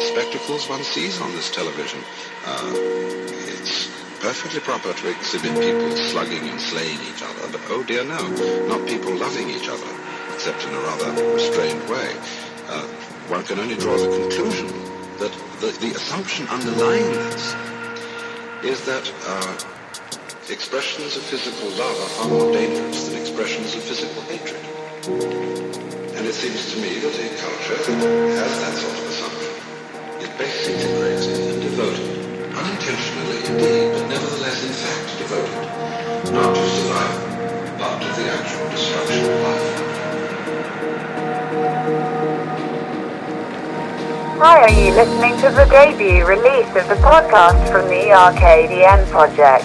spectacles one sees on this television. Uh, it's perfectly proper to exhibit people slugging and slaying each other, but oh dear no, not people loving each other, except in a rather restrained way. Uh, one can only draw the conclusion that the, the assumption underlying this is that uh, expressions of physical love are far more dangerous than expressions of physical hatred. And it seems to me that a culture that has that sort of is best and devoted, unintentionally indeed, but nevertheless in fact devoted, not to survival, but to the actual destruction of life. Hi, are you listening to the debut release of the podcast from the Arcadian Project?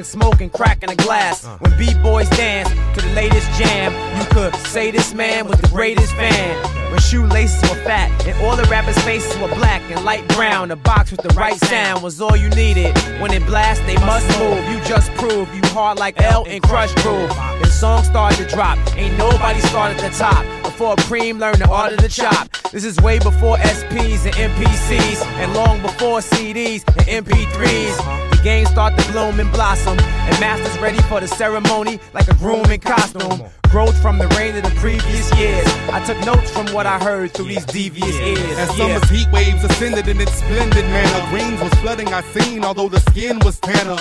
Glorified coke and smoke and crack in a glass. When b-boys dance to the latest jam, you could say this man was the greatest fan. When shoelaces were fat and all the rappers' faces were black and light brown, a box with the right sound was all you needed. When it blast, they must move. You just prove you hard like L and Krush Groove. And songs started to drop. Ain't nobody started at the top. Before Cream learned the art of the chop. This is way before SPs and MPCs, and long before CDs and MP3s. The game start to bloom and blossom, and masters ready for the ceremony like a groom in costume. Growth from the rain of the previous years. I took notes from what I heard through these devious ears. As summer's heat waves ascended in its splendid manner, The greens was flooding our scene, although the skin was tanner.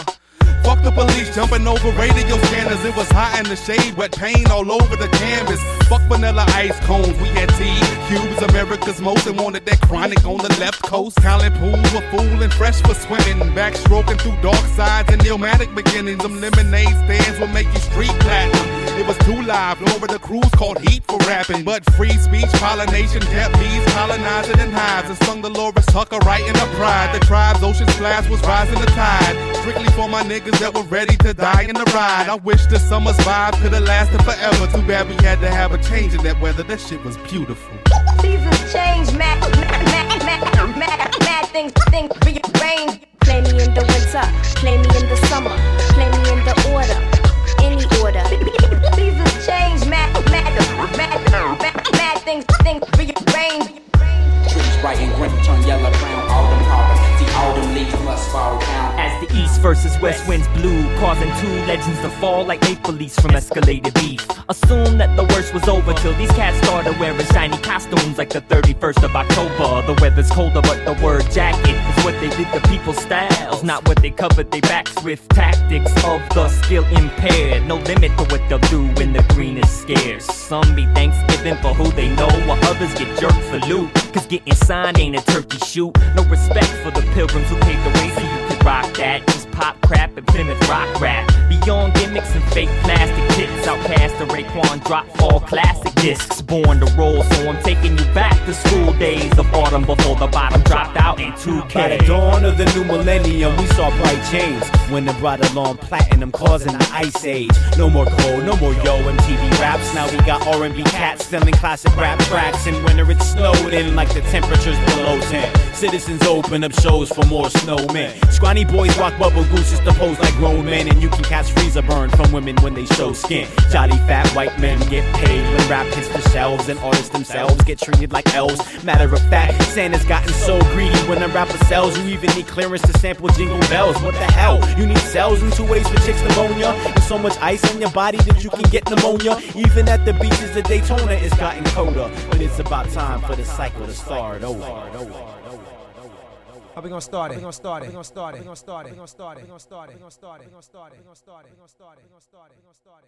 Fuck the police jumping over radio scanners. It was hot in the shade, wet paint all over the canvas. Fuck vanilla ice cones, we had tea. Cubes, America's most, and wanted that chronic on the left coast. Talent pools were full and fresh for swimming. Backstroking through dark sides and pneumatic beginnings. Them lemonade stands will make you street platinum. It was too live, over the cruise called heat for rapping. But free speech, pollination, kept bees colonizing in hives. And sung Delores Tucker right in the pride. The tribe's ocean splash was rising the tide. Strictly for my niggas that were ready to die in the ride. I wish the summer's vibe could have lasted forever. Too bad we had to have a change in that weather. That shit was beautiful. Seasons change, mad, mad, mad, mad, mad, mad things, things rearrange. Play me in the winter, play me in the summer, play me in the order, any order. Seasons change, mad, mad, mad, mad, mad things, things rearrange. Trees bright and green turn yellow brown. Autumn harvest, the autumn leaves must fall down. As the east versus west winds blew, causing two legends to fall like maple leaves from escalated beef. Assume that the worst was over till these cats started wearing shiny costumes like the 31st of October. The weather's colder, but the word jacket is what they did to people's styles, not what they covered their backs with. Tactics of the skill impaired, no limit to what they'll do when the green is scarce. Some be Thanksgiving for who they know, while others get jerked for loot. Cause getting signed ain't a turkey shoot. No respect for the pilgrims who paved the way so you could rock that. Pop crap and Plymouth rock rap. Beyond gimmicks and fake plastic tits, OutKast the Raekwon drop fall classic discs. Born to roll, so I'm taking you back to school days of autumn before the bottom dropped out in 2K. By the dawn of the new millennium, we saw bright change when it brought along platinum, causing the ice age. No more cold, no more yo MTV raps. Now we got R&B cats selling classic rap tracks. In winter it snowed in like the temperatures below 10. Citizens open up shows for more snowmen. Scrawny boys rock bubble gooses to pose like grown men, and you can catch freezer burn from women when they show skin. Jolly fat white men get paid when rap hits the shelves, and artists themselves get treated like elves. Matter of fact, Santa's gotten so greedy when a rapper sells, you even need clearance to sample jingle bells. What the hell? You need cells in two ways for chicks pneumonia, and so much ice in your body that you can get pneumonia. Even at the beaches of Daytona, it's gotten colder, but it's about time for the cycle to start over. How we gonna start it? We gonna start it. We gonna start it. We gonna start it. We gonna start it. We gonna start it. We gonna start it. We gonna start it. We gonna start